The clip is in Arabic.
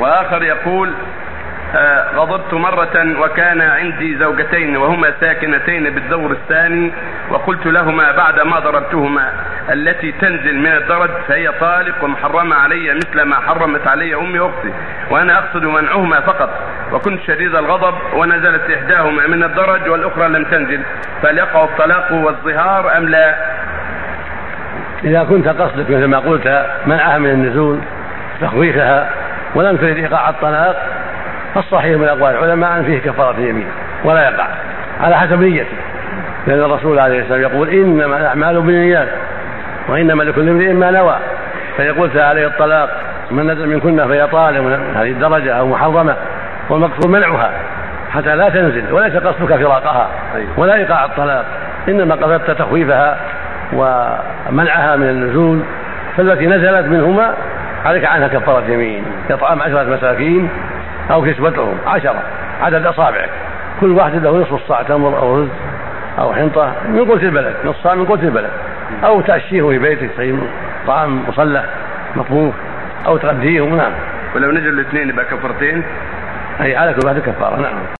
وآخر يقول آه، غضبت مرة وكان عندي زوجتين وهما ساكنتين بالدور الثاني وقلت لهما بعد ما ضربتهما التي تنزل من الدرج فهي طالق ومحرمة علي مثل ما حرمت علي أمي وأختي وأنا أقصد منعهما فقط وكنت شديد الغضب ونزلت إحداهما من الدرج والأخرى لم تنزل فهل يقع الطلاق والظهار أم لا؟ إذا كنت قصدك مثل ما قلت منعها من النزول تخويفها ولم تريد إيقاع الطلاق فالصحيح من أقوال العلماء أن فيه كفارة يمين ولا يقع على حسب نيته لأن الرسول عليه السلام يقول إنما الأعمال بالنيات وإنما لكل امرئ ما نوى فيقول عليه الطلاق من نزل منكن فهي طالب هذه الدرجة أو محرمة والمقصود منعها حتى لا تنزل وليس قصدك فراقها ولا إيقاع الطلاق إنما قصدت تخويفها ومنعها من النزول فالتي نزلت منهما عليك عنها كفارة يمين إطعام عشرة مساكين أو كسوتهم عشرة عدد أصابعك. كل واحد له نصف الصاع تمر أو رز أو حنطة من قوت البلد نص صاع من قوت البلد. أو تأشيه في بيتك طعام مصلح مطبوخ أو تغذيهم نعم. ولو نزلوا الاثنين يبقى كفرتين أي على كل واحد كفارة نعم.